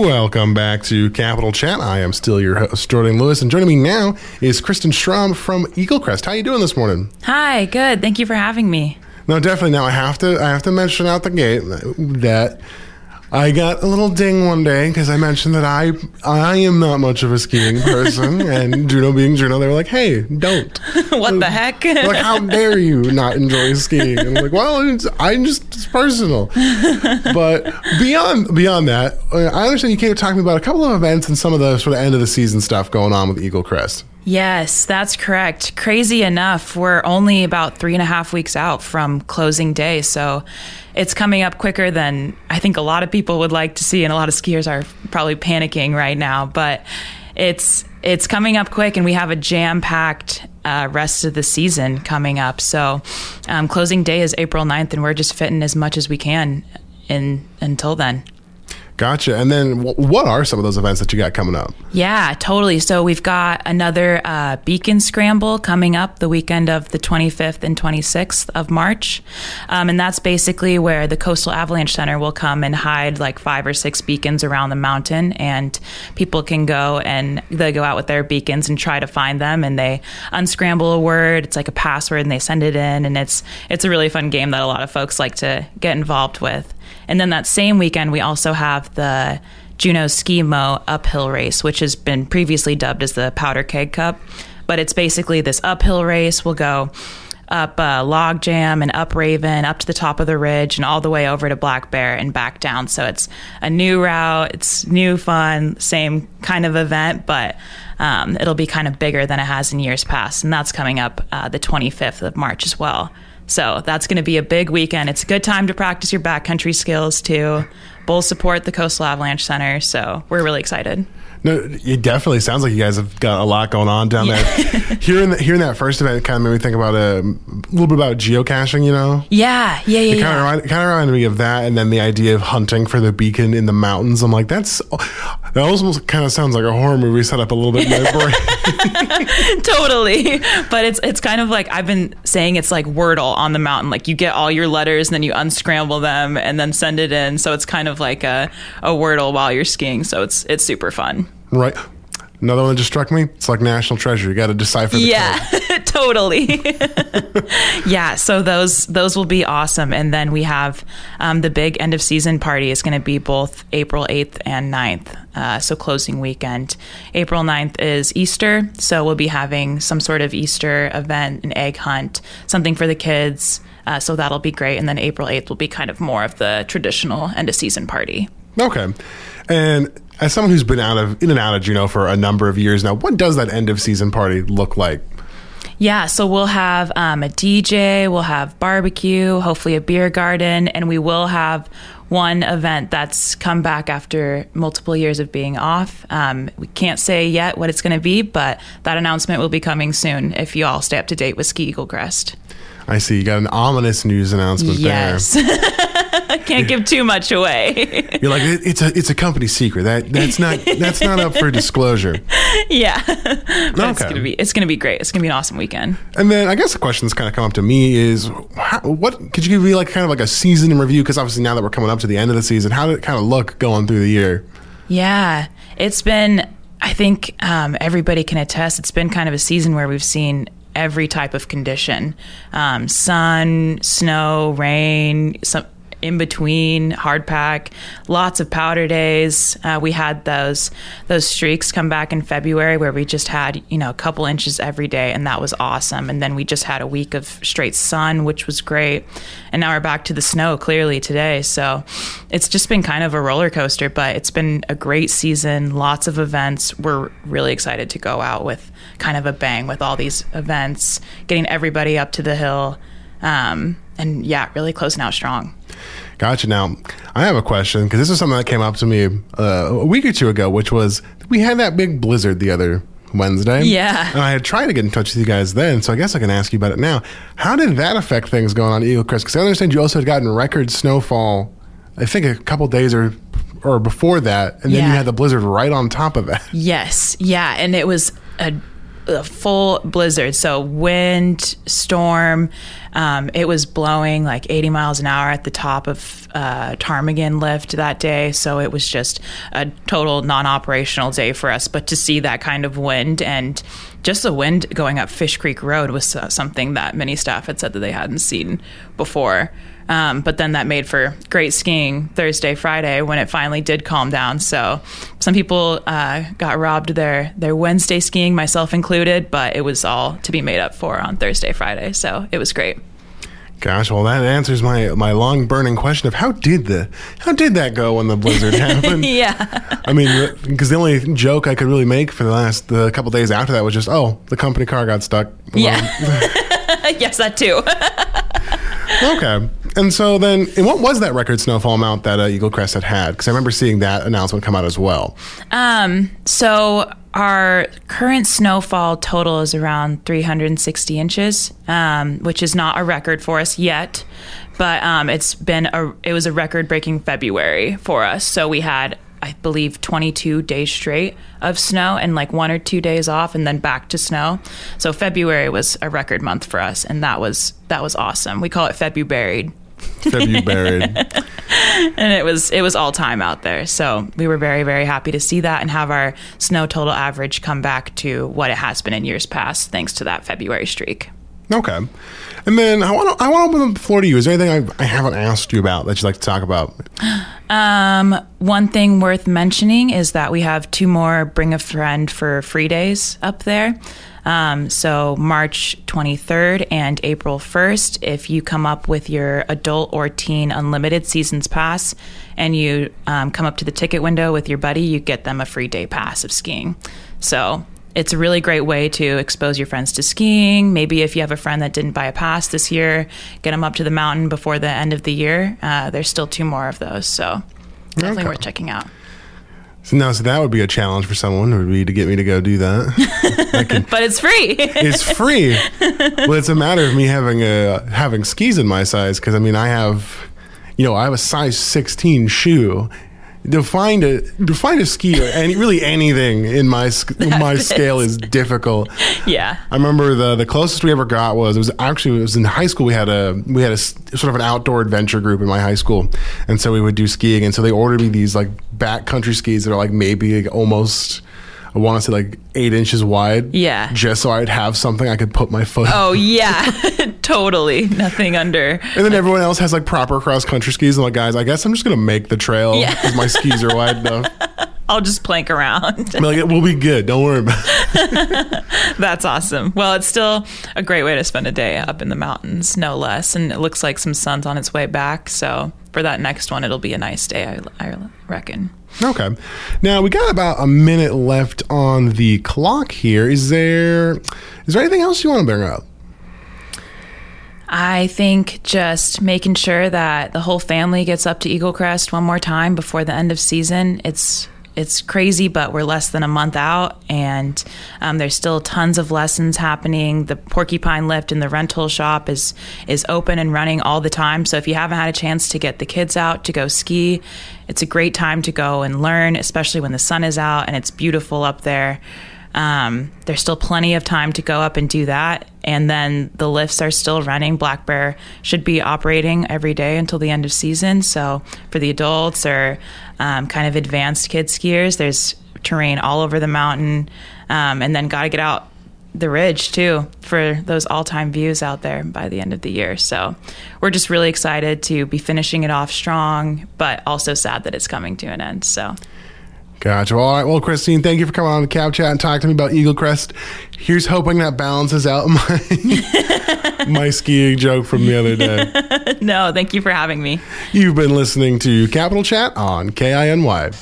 Welcome back to Capital Chat. I am still your host, Jordan Lewis, and joining me now is Kristen Strom from Eaglecrest. How are you doing this morning? Hi, good. Thank you for having me. No, definitely. Now I have to. I have to mention out the gate that I got a little ding one day because I mentioned that I I am not much of a skiing person, and Juneau being Juneau, they were like, "Hey, don't." what the heck? like, how dare you not enjoy skiing? And I'm like, well, it's, I'm just it's personal. but beyond beyond that, uh, I understand you came to talk to me about a couple of events and some of the sort of end of the season stuff going on with Eaglecrest. Yes, that's correct. Crazy enough, we're only about three and a half weeks out from closing day. So it's coming up quicker than I think a lot of people would like to see. And a lot of skiers are probably panicking right now. But it's it's coming up quick, and we have a jam packed uh, rest of the season coming up. So um, closing day is April 9th, and we're just fitting as much as we can in until then. Gotcha. And then what are some of those events that you got coming up? Yeah, totally. So we've got another uh, beacon scramble coming up the weekend of the 25th and 26th of March. Um, and that's basically where the Coastal Avalanche Center will come and hide like five or six beacons around the mountain. And people can go and they go out with their beacons and try to find them. And they unscramble a word. It's like a password and they send it in. And it's, it's a really fun game that a lot of folks like to get involved with. And then that same weekend, we also have the Juneau Ski Mo uphill race, which has been previously dubbed as the Powder Keg Cup. But it's basically this uphill race. We'll go up uh, Log Jam and up Raven, up to the top of the ridge, and all the way over to Black Bear and back down. So it's a new route. It's new, fun, same kind of event, but um, it'll be kind of bigger than it has in years past. And that's coming up uh, the 25th of March as well. So that's going to be a big weekend. It's a good time to practice your backcountry skills too. Both support the Coastal Avalanche Center, so we're really excited. No, it definitely sounds like you guys have got a lot going on down yeah. there. hearing, the, hearing that first event kind of made me think about a, um, a little bit about geocaching, you know? Yeah, yeah, yeah. It kind, yeah. Of, kind of reminded me of that, and then the idea of hunting for the beacon in the mountains. I'm like, that's that almost kind of sounds like a horror movie set up a little bit in my brain. totally, but it's it's kind of like I've been saying it's like Wordle on the mountain. Like you get all your letters, and then you unscramble them, and then send it in. So it's kind of like a a Wordle while you're skiing. So it's it's super fun. Right. Another one that just struck me. It's like national treasure. You got to decipher. The yeah, totally. yeah. So those those will be awesome. And then we have um, the big end of season party is going to be both April eighth and 9th. Uh, so closing weekend. April 9th is Easter. So we'll be having some sort of Easter event, an egg hunt, something for the kids. Uh, so that'll be great. And then April 8th will be kind of more of the traditional end of season party. Okay. And as someone who's been out of in and out of Juneau for a number of years now, what does that end of season party look like? Yeah, so we'll have um, a DJ, we'll have barbecue, hopefully a beer garden, and we will have one event that's come back after multiple years of being off. Um, we can't say yet what it's going to be, but that announcement will be coming soon if you all stay up to date with Ski Eaglecrest. I see. You got an ominous news announcement yes. there. Can't give too much away. You're like it's a it's a company secret. That that's not that's not up for disclosure. Yeah. okay. It's gonna be it's gonna be great. It's gonna be an awesome weekend. And then I guess the question that's kind of come up to me is, how, what could you give me like kind of like a season in review? Because obviously now that we're coming up to the end of the season, how did it kind of look going through the year? Yeah, it's been. I think um, everybody can attest. It's been kind of a season where we've seen every type of condition. Um, sun, snow, rain, some in between hard pack, lots of powder days. Uh, we had those those streaks come back in February where we just had you know a couple inches every day, and that was awesome. And then we just had a week of straight sun, which was great. And now we're back to the snow clearly today. So it's just been kind of a roller coaster, but it's been a great season. Lots of events. We're really excited to go out with kind of a bang with all these events, getting everybody up to the hill. Um, and yeah, really closing out strong. Gotcha. Now, I have a question because this is something that came up to me uh, a week or two ago, which was we had that big blizzard the other Wednesday. Yeah. And I had tried to get in touch with you guys then, so I guess I can ask you about it now. How did that affect things going on Eaglecrest? Because I understand you also had gotten record snowfall, I think a couple days or or before that, and then yeah. you had the blizzard right on top of that. Yes. Yeah. And it was a a full blizzard. So wind, storm. Um, it was blowing like 80 miles an hour at the top of uh, Ptarmigan lift that day. So it was just a total non-operational day for us. But to see that kind of wind and just the wind going up Fish Creek Road was something that many staff had said that they hadn't seen before. Um, but then that made for great skiing Thursday, Friday when it finally did calm down. So some people uh, got robbed their their Wednesday skiing, myself included, but it was all to be made up for on Thursday, Friday. So it was great. Gosh, well, that answers my my long burning question of how did the how did that go when the blizzard happened? yeah. I mean, because the only joke I could really make for the last the couple days after that was just, oh, the company car got stuck. Yeah. yes, that too. okay. And so then, and what was that record snowfall amount that uh, Eaglecrest had had? Because I remember seeing that announcement come out as well. Um, so our current snowfall total is around 360 inches, um, which is not a record for us yet, but um, it's been a it was a record breaking February for us. So we had I believe 22 days straight of snow and like one or two days off and then back to snow. So February was a record month for us and that was that was awesome. We call it February. February. and it was it was all time out there. So we were very very happy to see that and have our snow total average come back to what it has been in years past thanks to that February streak. Okay. And then I want to I want to open the floor to you. Is there anything I, I haven't asked you about that you'd like to talk about? Um, one thing worth mentioning is that we have two more Bring a Friend for free days up there. Um, so March 23rd and April 1st, if you come up with your adult or teen unlimited seasons pass and you um, come up to the ticket window with your buddy, you get them a free day pass of skiing. So it's a really great way to expose your friends to skiing. Maybe if you have a friend that didn't buy a pass this year, get them up to the mountain before the end of the year. Uh, there's still two more of those, so definitely Okay. worth checking out. So now, so that would be a challenge for someone would be to get me to go do that. But it's free. it's free. well, it's a matter of me having a having skis in my size because I mean I have, you know, I have a size 16 shoe. To find a to find a ski or any really anything in my my scale is difficult. yeah. I remember the the closest we ever got was it was actually it was in high school. We had a we had a sort of an outdoor adventure group in my high school, and so we would do skiing. And so they ordered me these like backcountry skis that are like maybe like almost I want to say like eight inches wide. Yeah. just so I'd have something I could put my foot. Oh yeah, totally. Nothing under. And then everyone else has like proper cross country skis. And like, guys, I guess I'm just gonna make the trail Yeah. because my skis are wide enough. I'll just plank around. I'm like, we'll be good. Don't worry about it. That's awesome. Well, it's still a great way to spend a day up in the mountains, no less. And it looks like some sun's on its way back. So for that next one, it'll be a nice day, I, I reckon. Okay. Now we got about a minute left on the clock here. Is there is there anything else you want to bring up? I think just making sure that the whole family gets up to Eaglecrest one more time before the end of season. It's it's crazy, but we're less than a month out, and um, there's still tons of lessons happening. The Porcupine Lift and the rental shop is is open and running all the time. So if you haven't had a chance to get the kids out to go ski, it's a great time to go and learn, especially when the sun is out and it's beautiful up there. Um, there's still plenty of time to go up and do that. And then the lifts are still running. Black Bear should be operating every day until the end of season. So for the adults or um, kind of advanced kid skiers, there's terrain all over the mountain. Um, and then got to get out the ridge too for those all-time views out there by the end of the year. So we're just really excited to be finishing it off strong, but also sad that it's coming to an end. So Gotcha. All right. Well, Christine, thank you for coming on the Cab Chat and talking to me about Eaglecrest. Here's hoping that balances out my my skiing joke from the other day. no, thank you for having me. You've been listening to Capital Chat on KINY.